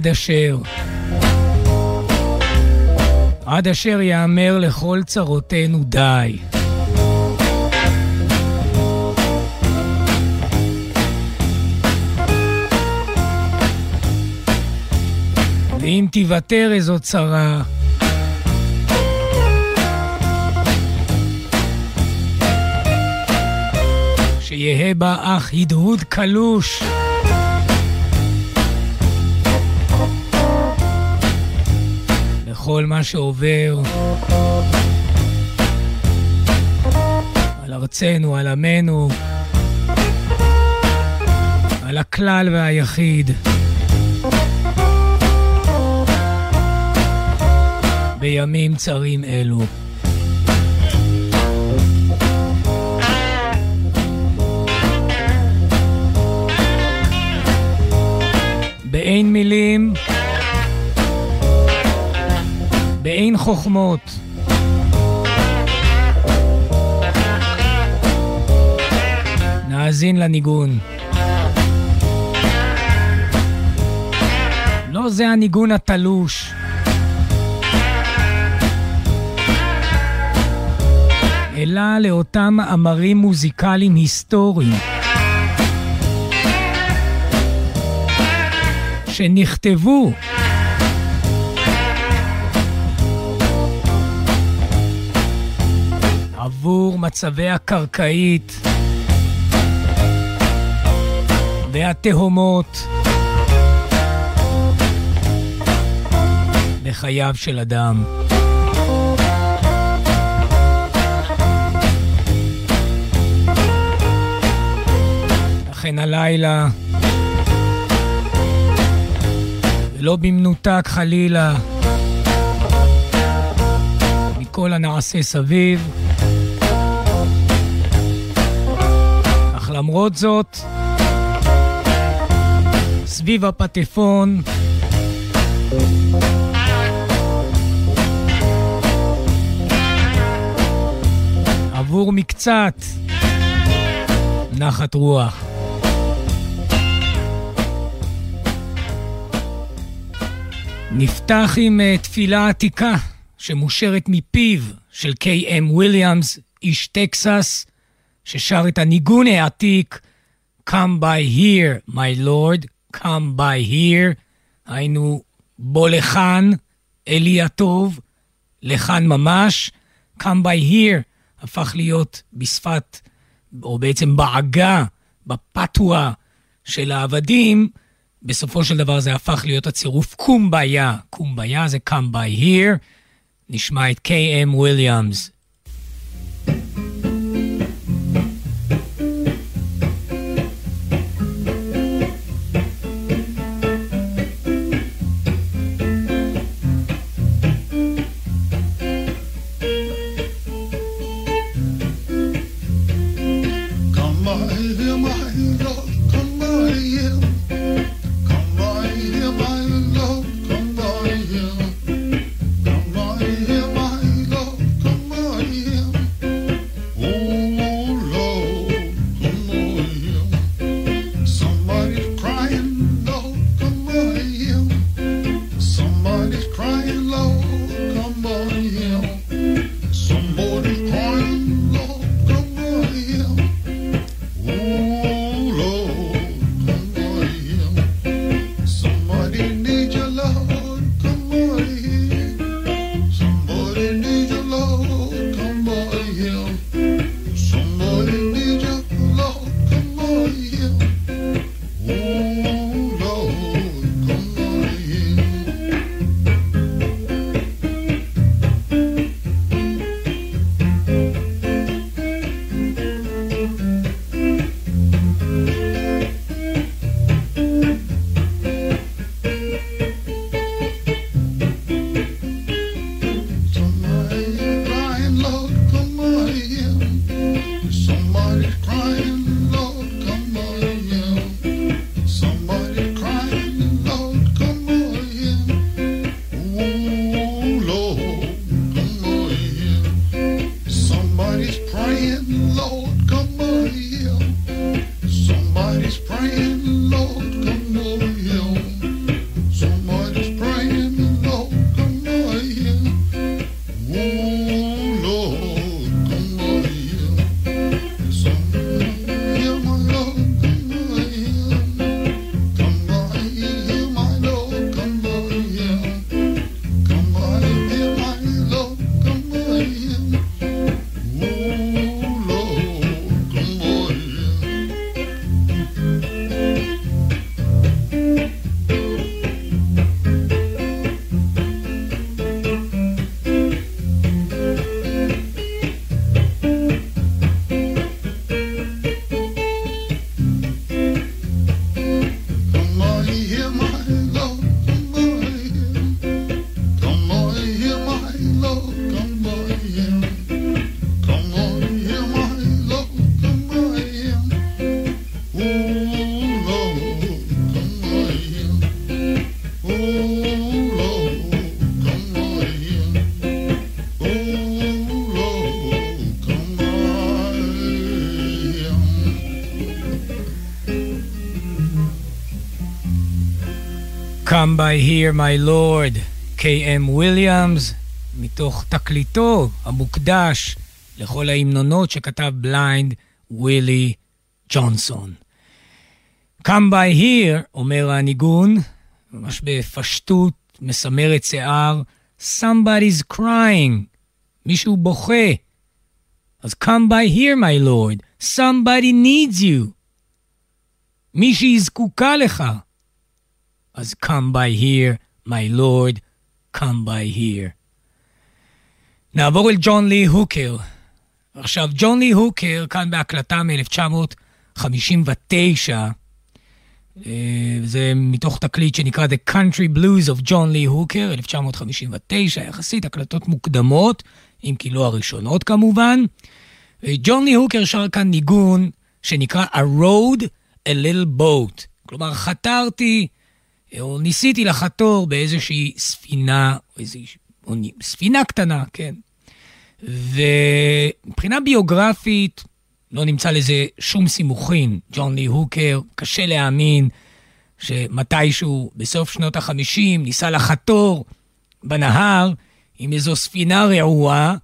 עד אשר. עד אשר יאמר לכל צרותינו די. ואם תיוותר איזו צרה, שיהא בה אך הדהוד קלוש. לכל מה שעובר על ארצנו, על עמנו, על הכלל והיחיד. בימים צרים אלו. באין מילים, באין חוכמות. נאזין לניגון. לא זה הניגון התלוש. אלא לאותם מאמרים מוזיקליים היסטוריים שנכתבו עבור מצבי הקרקעית. והתהומות. בחייו של אדם. לכן הלילה, ולא במנותק חלילה. מכל הנעשה סביב, למרות זאת, סביב הפטפון, עבור מקצת נחת רוח. נפתח עם uh, תפילה עתיקה שמושרת מפיו של קיי.אם וויליאמס, איש טקסס, ששר את הניגון העתיק Come by here, my lord, come by here, היינו בוא לכאן, אלי הטוב, לכאן ממש. Come by here הפך להיות בשפת, או בעצם בעגה, בפתווה של העבדים, בסופו של דבר זה הפך להיות הצירוף קומביה. קומביה זה come by here. נשמע את K.M. וויליאמס. By here, my lord, K.M. וויליאמס, מתוך תקליטו המוקדש לכל ההמנונות שכתב בליינד ווילי ג'ונסון. Come by here, אומר הניגון, ממש בפשטות, מסמרת שיער, somebody's crying, מישהו בוכה. אז come by here, my lord, somebody needs you. מישהי זקוקה לך. אז come by here, my lord, come by here. נעבור אל ג'ון לי הוקר. עכשיו, ג'ון לי הוקר, כאן בהקלטה מ-1959, אה, זה מתוך תקליט שנקרא The Country Blues of John Lee Hooker, 1959, יחסית הקלטות מוקדמות, אם כי לא הראשונות כמובן. ג'ון לי הוקר שר כאן ניגון שנקרא A Road, A Little Boat. כלומר, חתרתי או ניסיתי לחתור באיזושהי ספינה, או איזושהי ספינה קטנה, כן. ומבחינה ביוגרפית, לא נמצא לזה שום סימוכין. ג'ון לי הוקר, קשה להאמין שמתישהו בסוף שנות החמישים ניסה לחתור בנהר עם איזו ספינה רעועה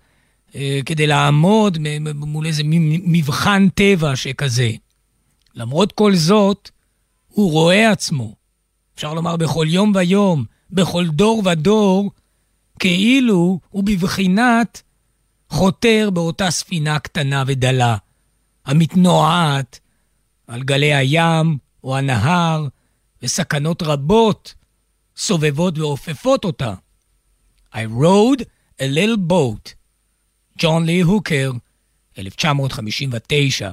אה, כדי לעמוד מול איזה מבחן טבע שכזה. למרות כל זאת, הוא רואה עצמו אפשר לומר בכל יום ויום, בכל דור ודור, כאילו הוא בבחינת חותר באותה ספינה קטנה ודלה, המתנועעת על גלי הים או הנהר, וסכנות רבות סובבות ואופפות אותה. I rode a little boat, ג'ון לי הוקר, 1959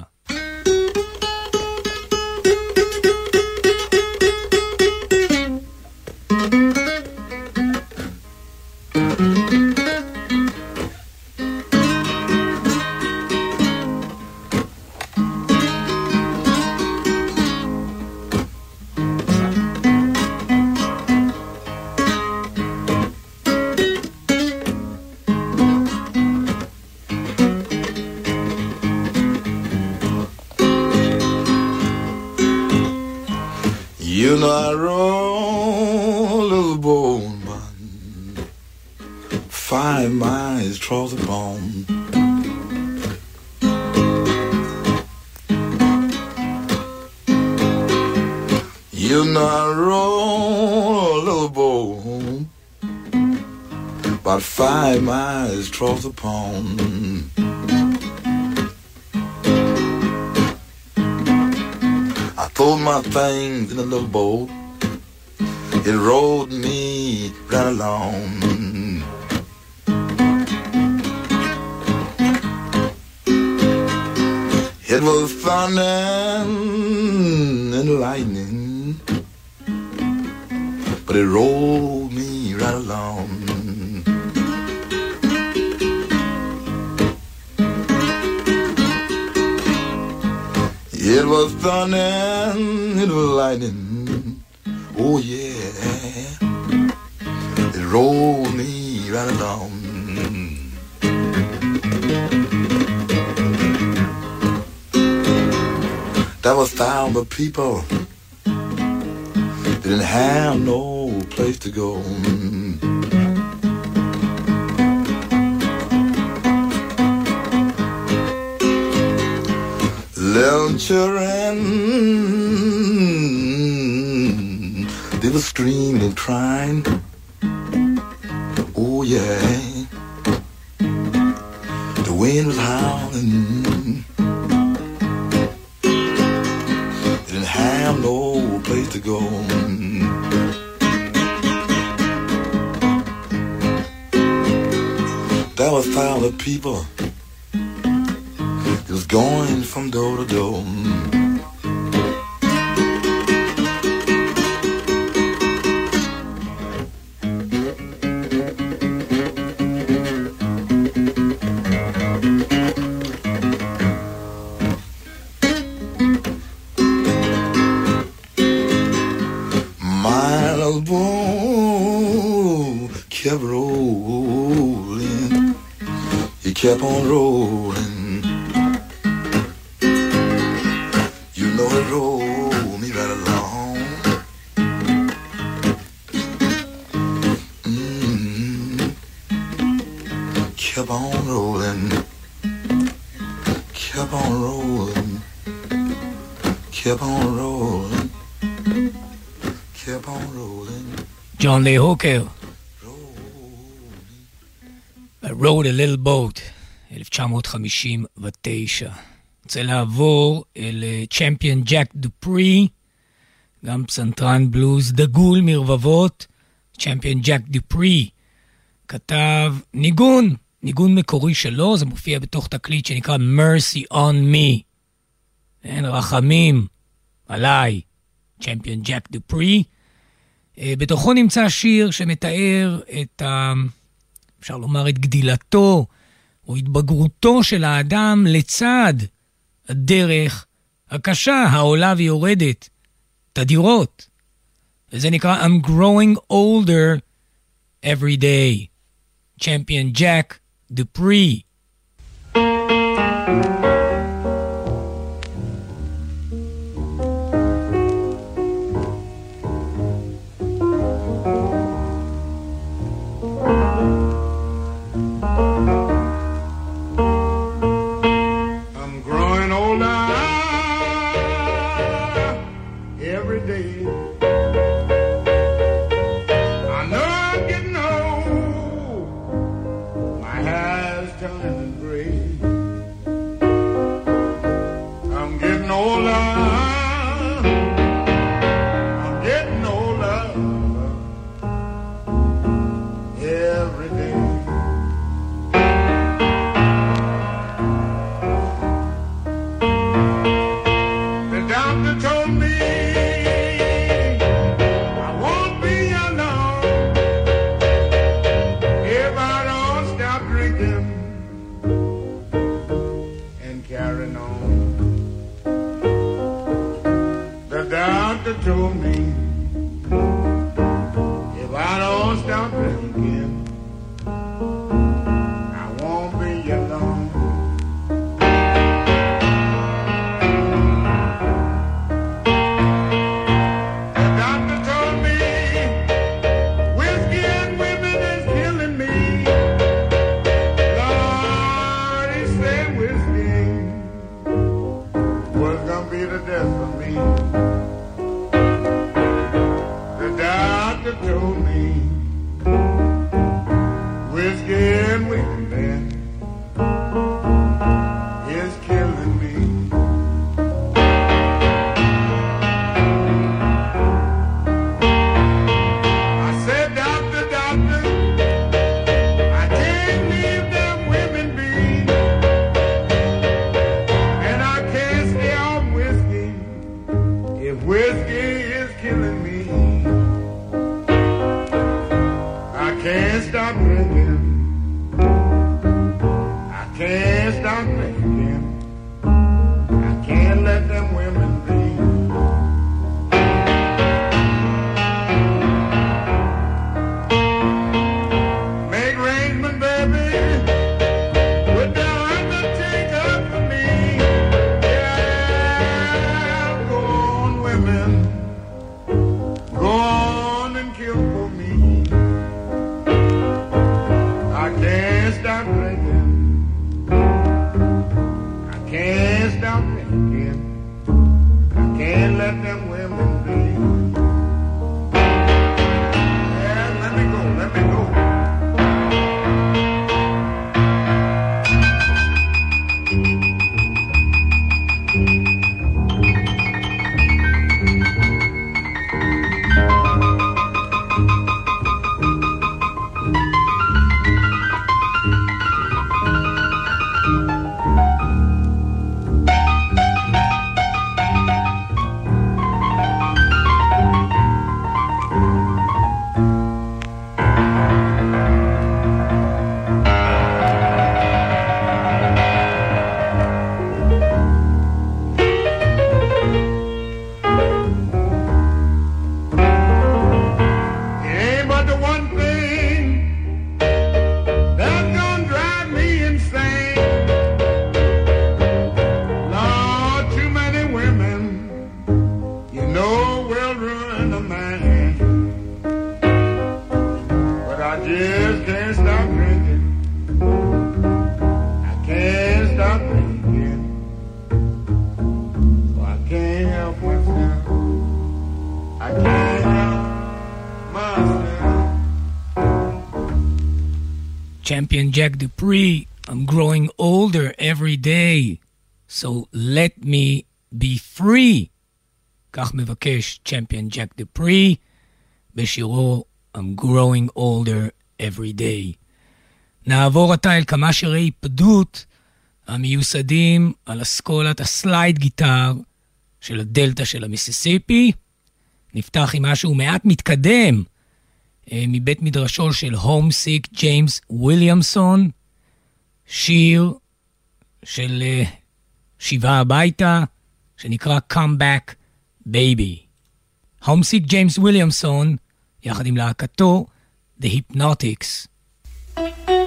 across the pond. I threw my things in a little boat. It rode me Oh yeah, the wind was howling. Didn't have no place to go. There was thousand people just going from door to door. kept on rolling. You know it rolled me right along. Mm-hmm. Kept on rolling. Kept on rolling. Kept on rolling. Kept on rolling. John Lee Hooker. Rode a little boat 1959. רוצה לעבור אל צ'מפיון ג'ק דופרי, גם פסנתרן בלוז דגול מרבבות, צ'מפיון ג'ק דופרי. כתב ניגון, ניגון מקורי שלו, זה מופיע בתוך תקליט שנקרא Mercy on Me. אין רחמים עליי, צ'מפיון ג'ק דופרי. אה, בתוכו נמצא שיר שמתאר את ה... אפשר לומר את גדילתו או התבגרותו של האדם לצד הדרך הקשה העולה ויורדת תדירות. וזה נקרא I'm growing older every day. צ'מפיון ג'ק דופרי. I'm Champion Jack Dupree, I'm growing older every day, so let me be free. כך מבקש צ'מפיון ג'ק דפרי בשירו I'm growing older every day. נעבור עתה אל כמה שירי היפדות המיוסדים על אסכולת הסלייד גיטר של הדלתא של המיסיסיפי. נפתח עם משהו מעט מתקדם מבית מדרשו של הומסיק ג'יימס וויליאמסון, שיר של אה, שיבה הביתה, שנקרא Come Back Baby. הומסיק ג'יימס וויליאמסון, יחד עם להקתו, The Hypnotics. Oh, my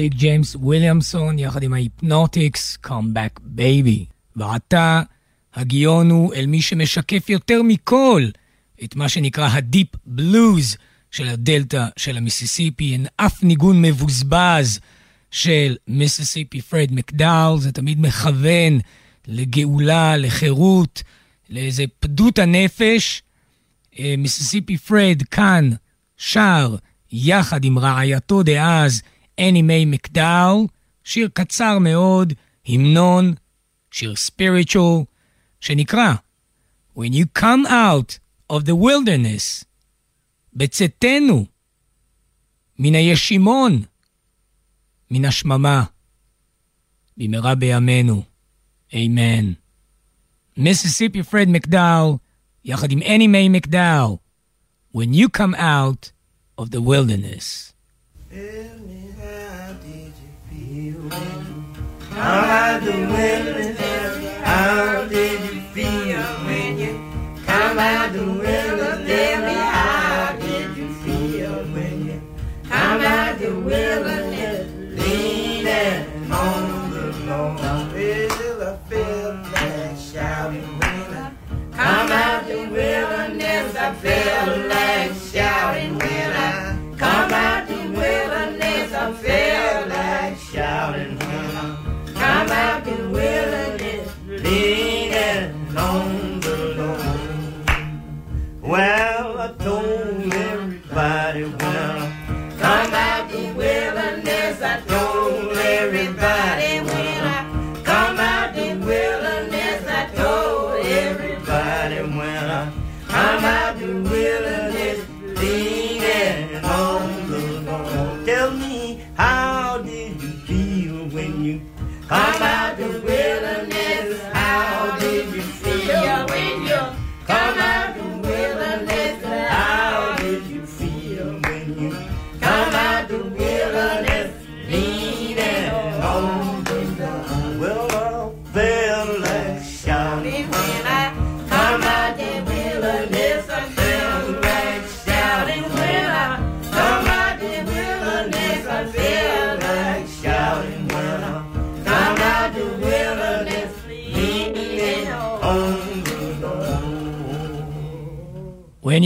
הציג ג'יימס וויליאמסון יחד עם ההיפנוטיקס, Come Back Baby. ועתה, הניגון הוא אל מי שמשקף יותר מכל את מה שנקרא ה deep blues של הדלתא של המיסיסיפי, אין אף ניגון מבוזבז של מיסיסיפי פרד מקדאול, זה תמיד מכוון לגאולה, לחירות, לאיזה פדות הנפש. אה, מיסיסיפי פרד כאן שר יחד עם רעייתו דאז, אני מיי מקדאול, שיר קצר מאוד, המנון, שיר ספיריטואל, שנקרא When you come out of the wilderness, בצאתנו מן הישימון, מן השממה, במהרה בימינו, אמן. מיסיסיפי פרד מקדאו, יחד עם אני מיי מקדאו, When you come out of the wilderness. the way.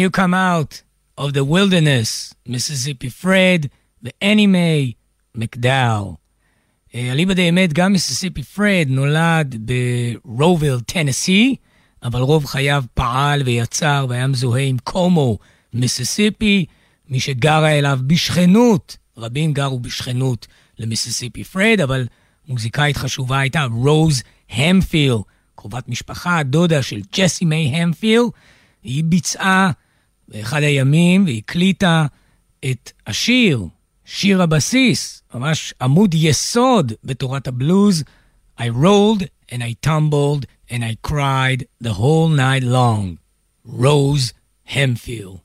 You come out of the wilderness, מיסיסיפי פרד ואנני מיי מקדאול. אליבא דה אמת, גם מיסיסיפי פרד נולד ברוסוויל, טנסי, אבל רוב חייו פעל ויצר והיה מזוהה עם קומו, מיסיסיפי, מי שגרה אליו בשכנות, רבים גרו בשכנות למיסיסיפי פרד, אבל מוזיקאית חשובה הייתה רוז המפהיל, קרובת משפחה, דודה של ג'סי מיי המפיל, היא ביצעה באחד הימים והקליטה את השיר, שיר הבסיס, ממש עמוד יסוד בתורת הבלוז. I rolled and I tumbled and I cried the whole night long. Rose Hemphill.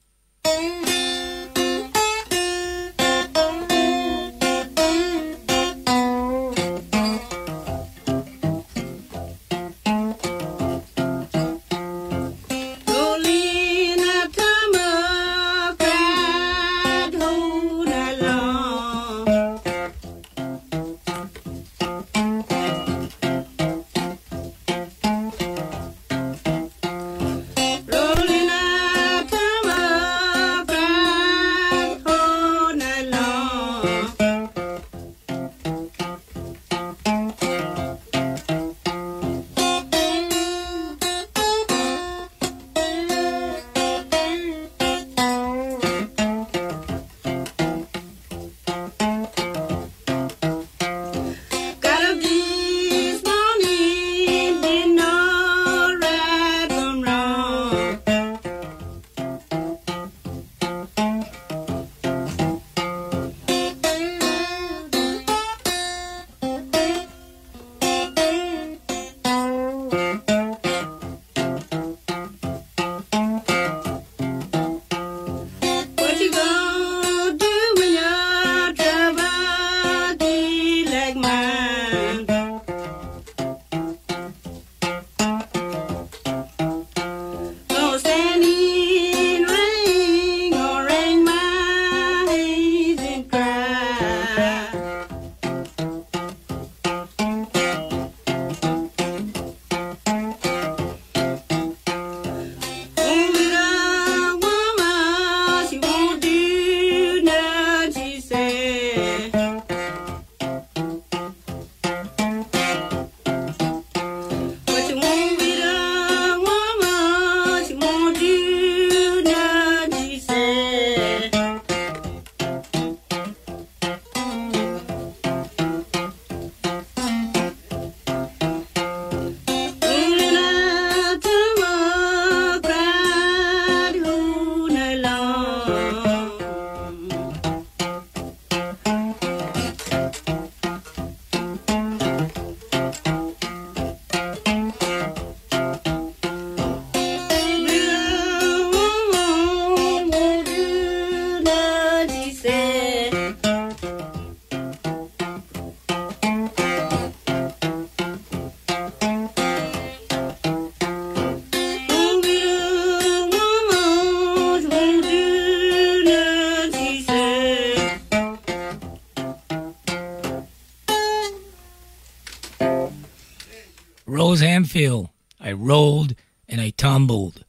Springfield, I rolled and I tumbled.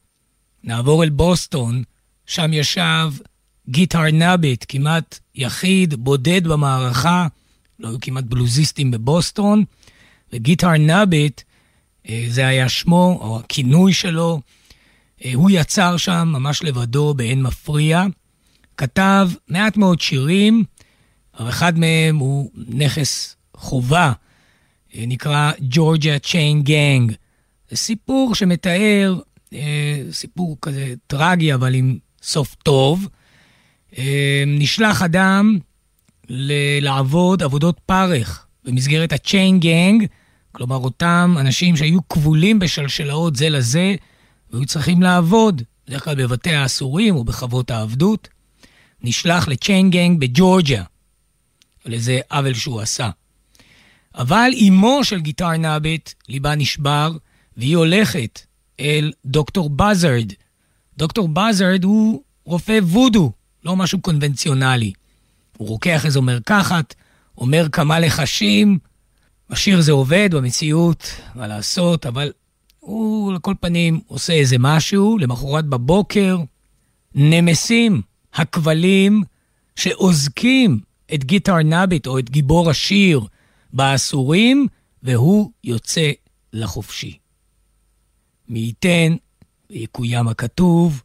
נעבור אל בוסטון, שם ישב גיטר נאביט, כמעט יחיד, בודד במערכה, לא היו כמעט בלוזיסטים בבוסטון, וגיטר נאביט, אה, זה היה שמו, או הכינוי שלו, אה, הוא יצר שם ממש לבדו באין מפריע, כתב מעט מאוד שירים, אבל אחד מהם הוא נכס חובה, נקרא ג'ורג'יה צ'יין גנג. זה סיפור שמתאר, סיפור כזה טרגי, אבל עם סוף טוב. נשלח אדם לעבוד עבודות פרך במסגרת ה-chain gang, כלומר אותם אנשים שהיו כבולים בשלשלאות זה לזה, והיו צריכים לעבוד, בדרך כלל בבתי האסורים או בחוות העבדות, נשלח gang בג'ורג'יה, על איזה עוול שהוא עשה. אבל אמו של גיטר נאבט, ליבה נשבר, והיא הולכת אל דוקטור בזארד. דוקטור בזארד הוא רופא וודו, לא משהו קונבנציונלי. הוא רוקח איזו מרקחת, אומר כמה לחשים, בשיר זה עובד, במציאות, מה לעשות, אבל הוא על כל פנים עושה איזה משהו, למחרת בבוקר, נמסים, הכבלים שאוזקים את גיטר נאביט או את גיבור השיר באסורים, והוא יוצא לחופשי. מי ייתן ויקוים הכתוב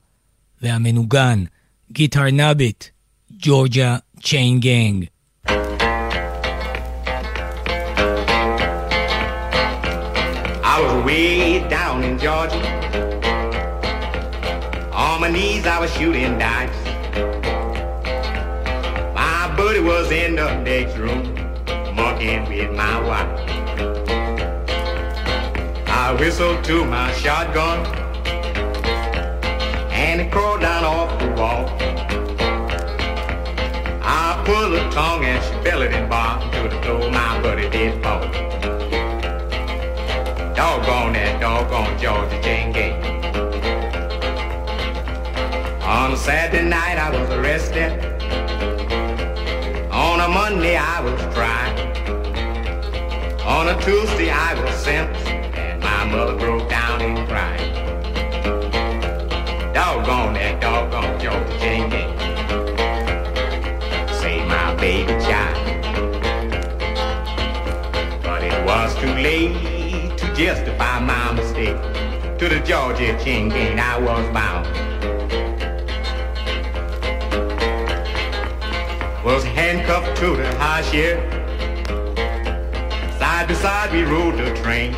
והמנוגן, גיטר נאביט, ג'ורג'ה צ'יין גנג. On my knees, I was shooting dice. My buddy was in the next room, mucking with my wife. I whistled to my shotgun, and it crawled down off the wall. I pulled her tongue and she it in bar to the floor. My buddy did fall. Doggone that doggone Georgia Jane game. On a Saturday night I was arrested. On a Monday I was tried. On a Tuesday I was sent, and my mother broke down and cried. Doggone that doggone Jane game. Say my baby child. But it was too late to justify my mistake. To the Georgia gang I was bound. Was handcuffed to the high chair. Side by side we rode the train.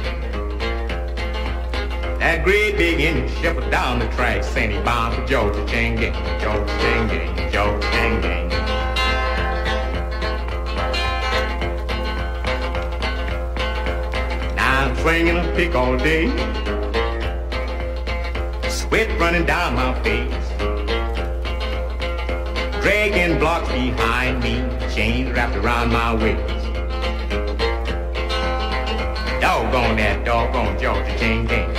That great big engine shepherd down the track he bound for Georgia chain gang, Georgia chain gang, Georgia chain gang. Now I'm swinging a pick all day. Sweat running down my face. Dragging blocks behind me, chains wrapped around my waist. Doggone that doggone Georgia chain gang.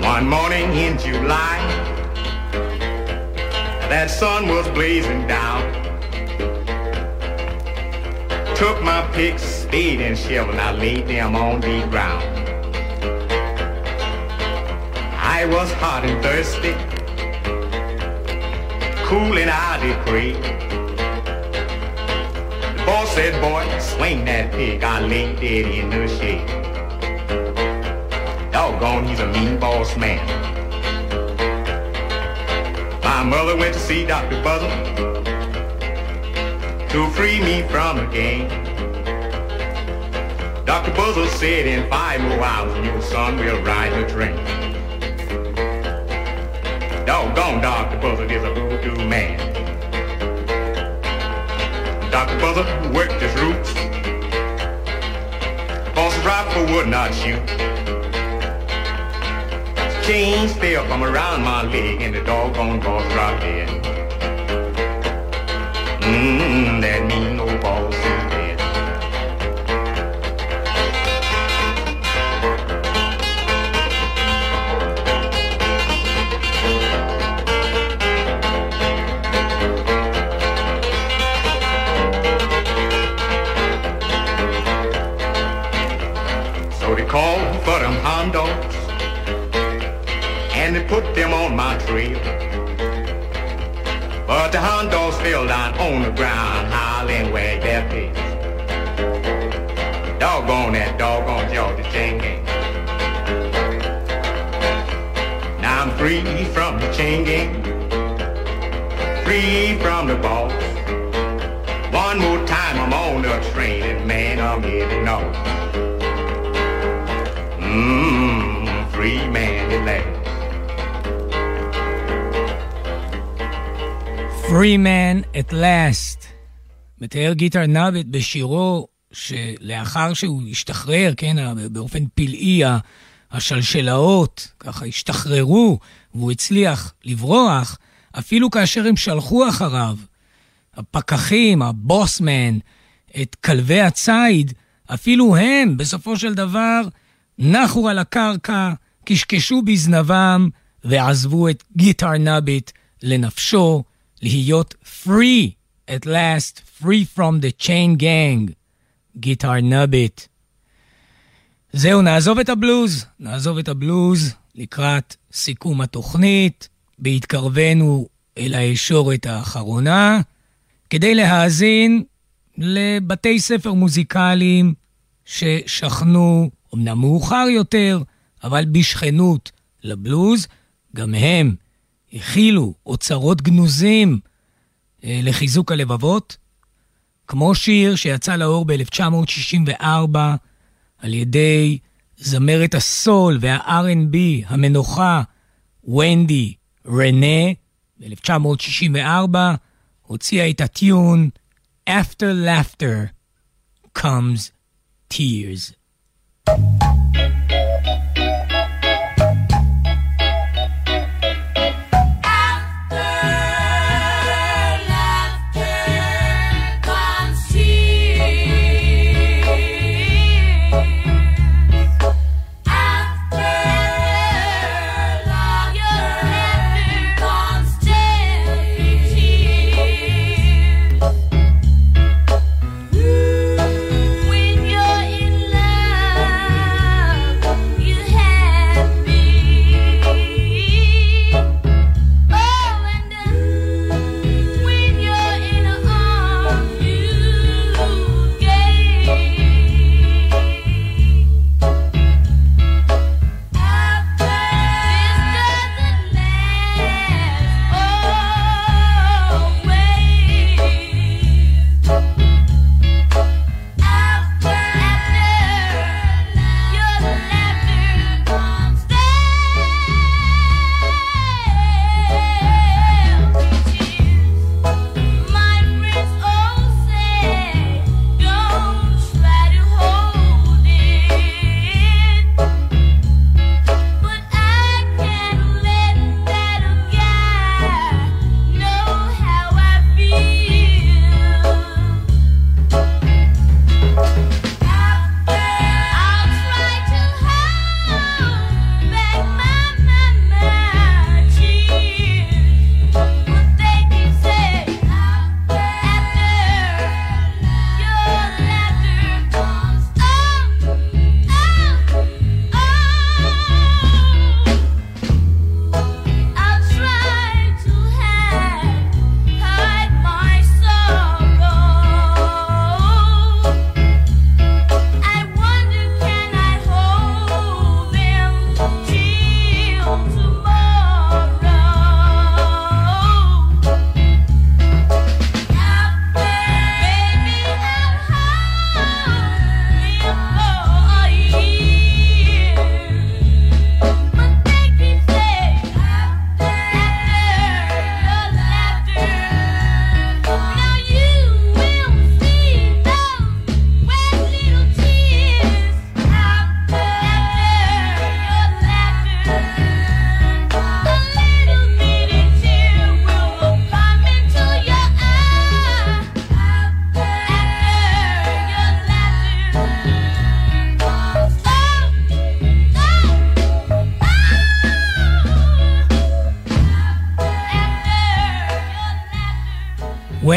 One morning in July, that sun was blazing down. Took my pick, spade, and shovel, and I laid them on the ground. I was hot and thirsty, cool and I boss said, boy, swing that pig, I laid dead in the shade. Doggone, he's a mean boss man. My mother went to see Dr. Buzzer to free me from the game. Dr. Buzzer said in five more hours, your son will ride the train. Doggone Dr. Buzzard is a voodoo man. Dr. Buzzard work his roots. Boss Rifle would not shoot. Chain stay up, I'm around my leg and the doggone boss right in. Mm-hmm. Put them on my trail. But the hound dogs fell down on the ground, howling wag their tails. Doggone that doggone Georgia chain gang. Now I'm free from the chain gang, free from the boss. One more time I'm on the train and man I'm getting off. Mmm, free man at last. Free Man at Last. מתאר גיטר נאבט בשירו שלאחר שהוא השתחרר, כן, באופן פלאי, השלשלאות ככה השתחררו, והוא הצליח לברוח, אפילו כאשר הם שלחו אחריו, הפקחים, הבוסמן, את כלבי הציד, אפילו הם, בסופו של דבר, נחו על הקרקע, קשקשו בזנבם, ועזבו את גיטר נאביט לנפשו, להיות free at last, free from the chain gang, גיטר נאביט. זהו, נעזוב את הבלוז, נעזוב את הבלוז לקראת סיכום התוכנית, בהתקרבנו אל הישורת האחרונה, כדי להאזין לבתי ספר מוזיקליים ששכנו, אמנם מאוחר יותר, אבל בשכנות לבלוז, גם הם הכילו אוצרות גנוזים אה, לחיזוק הלבבות, כמו שיר שיצא לאור ב-1964 על ידי זמרת הסול וה-R&B, המנוחה, ונדי רנה, ב-1964, הוציאה את הטיון After Laughter Comes Tears.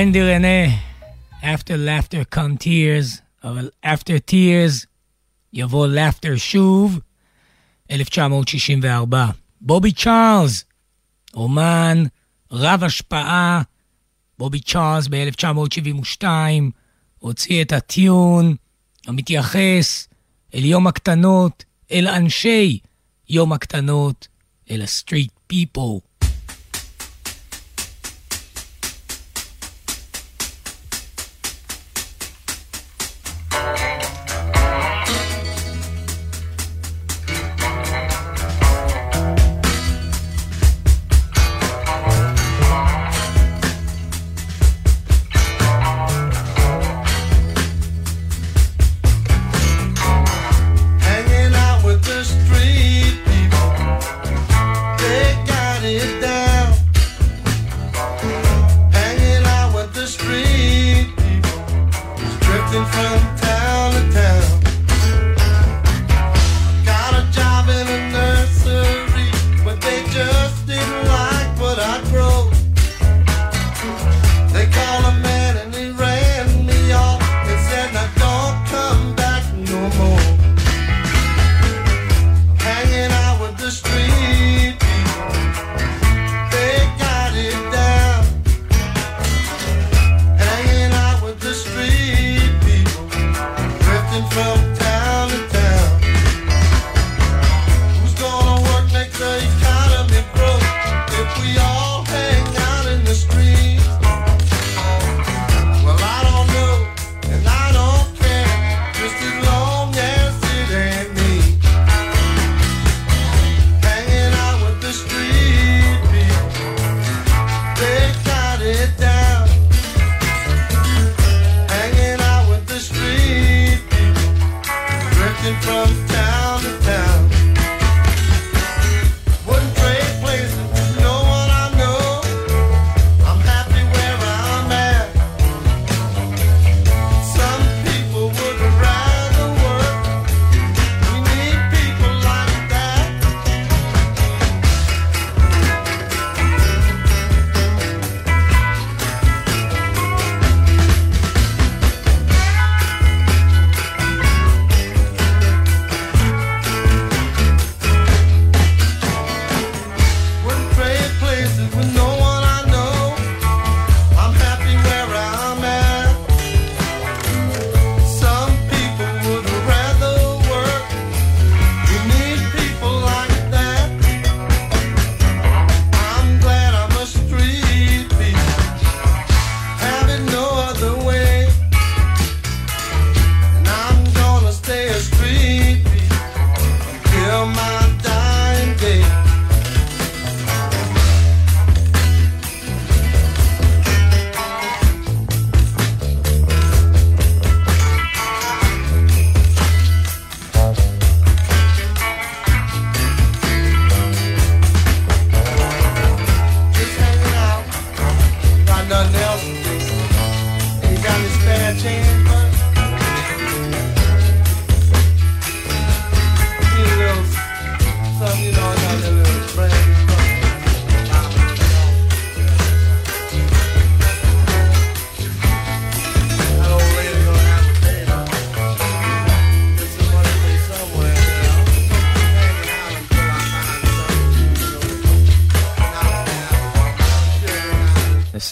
קנדי רנה, After Laughter Come Tears, אבל After Tears יבוא Laughter שוב, 1964. בובי צ'ארלס, אומן רב השפעה, בובי צ'ארלס ב-1972 הוציא את הטיון המתייחס אל יום הקטנות, אל אנשי יום הקטנות, אל ה-street people.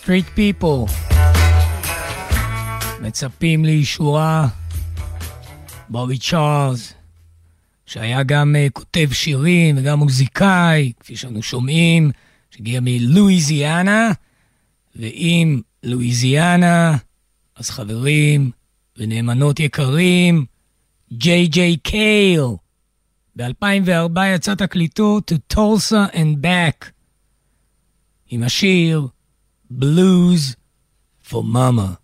Street People. מצפים לאישורה בובי צ'ארלס, שהיה גם uh, כותב שירים וגם מוזיקאי, כפי שאנו שומעים, שהגיע מלואיזיאנה, ואם לואיזיאנה, אז חברים ונאמנות יקרים, ג'יי ג'יי קייל. ב-2004 יצא תקליטו To Tulsa and Back, עם השיר Blues for Mama.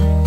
out.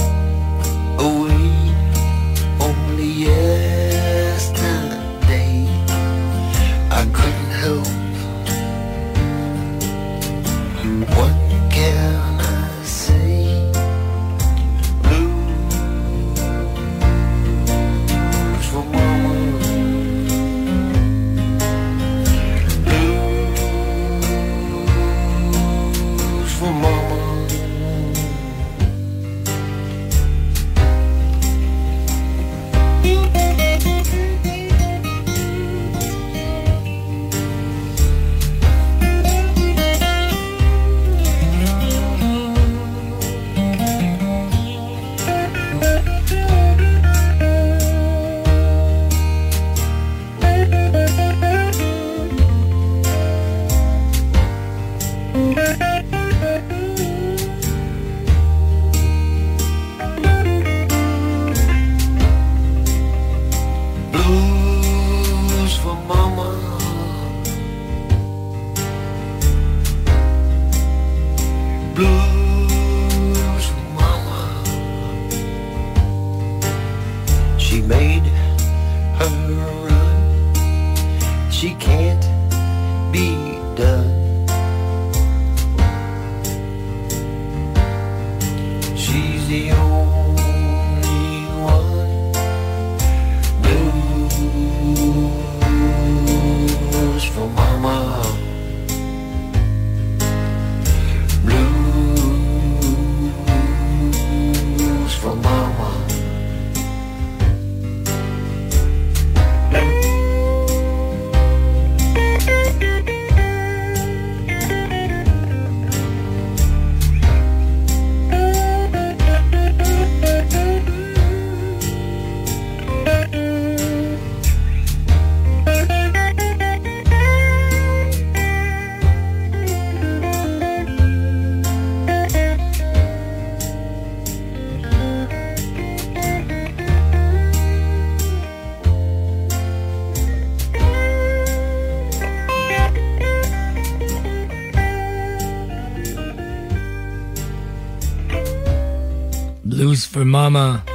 Mama,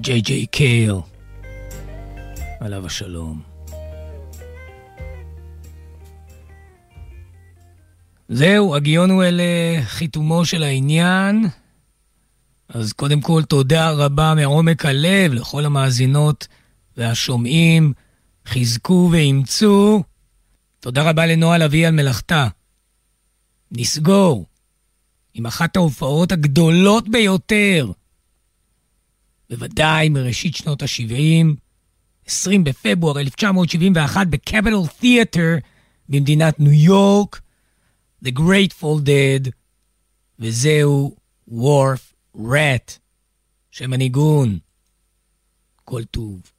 ג'יי ג'יי קייל, עליו השלום. זהו, הגיונו אל אה, חיתומו של העניין. אז קודם כל, תודה רבה מעומק הלב לכל המאזינות והשומעים. חזקו ואימצו. תודה רבה לנועה לביא על מלאכתה. נסגור עם אחת ההופעות הגדולות ביותר. בוודאי מראשית שנות ה-70, 20 בפברואר 1971 בקפיטול תיאטר במדינת ניו יורק, The Grateful Dead, וזהו וורף רט, שם הניגון. כל טוב.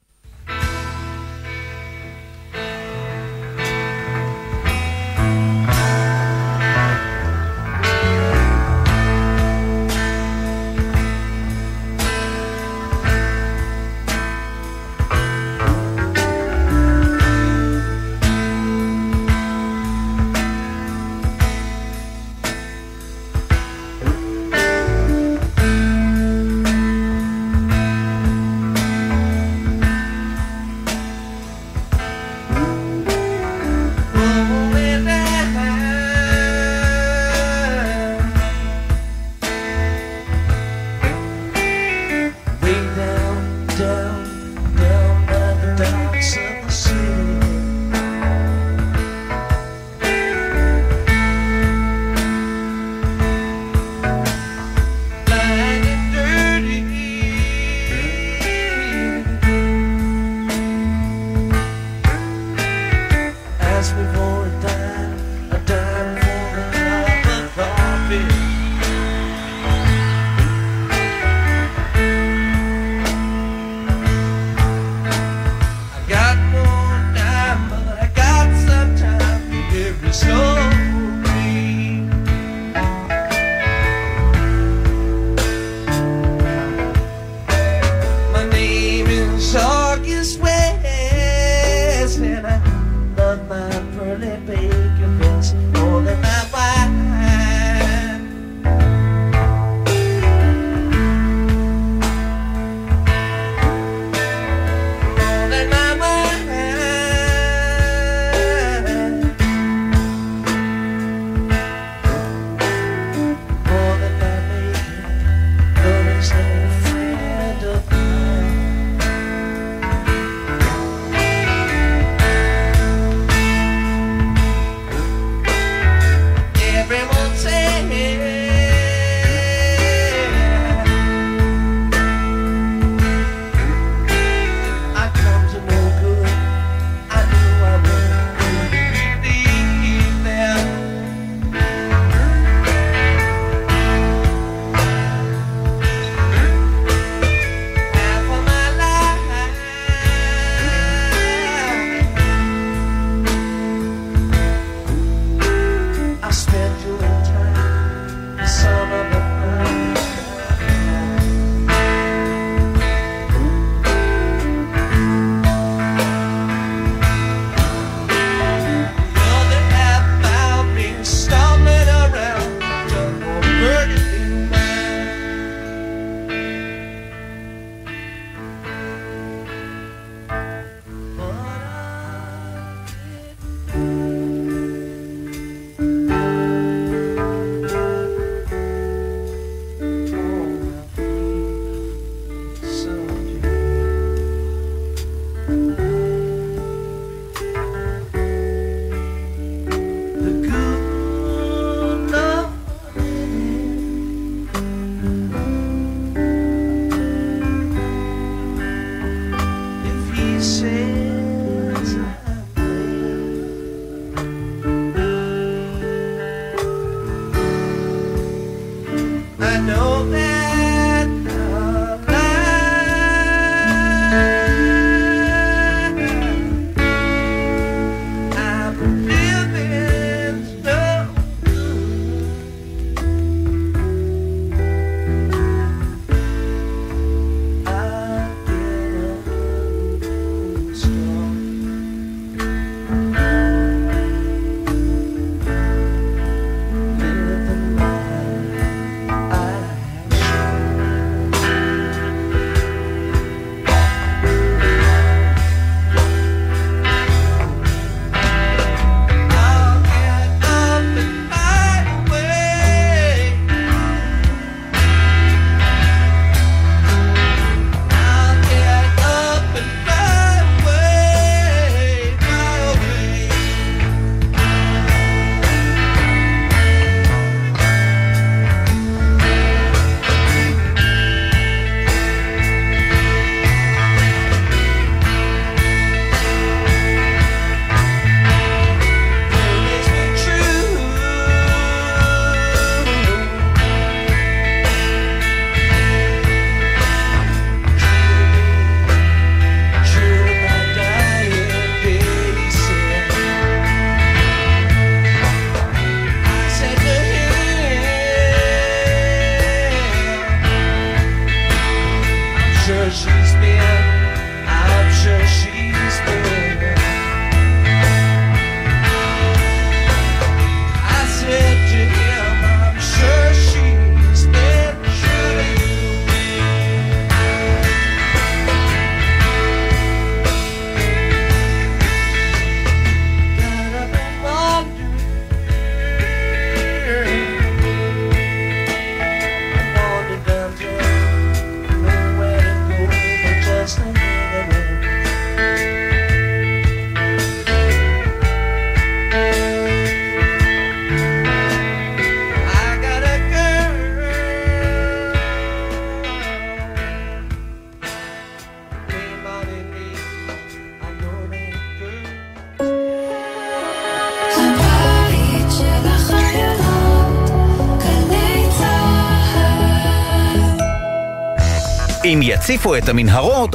יציפו את המנהרות,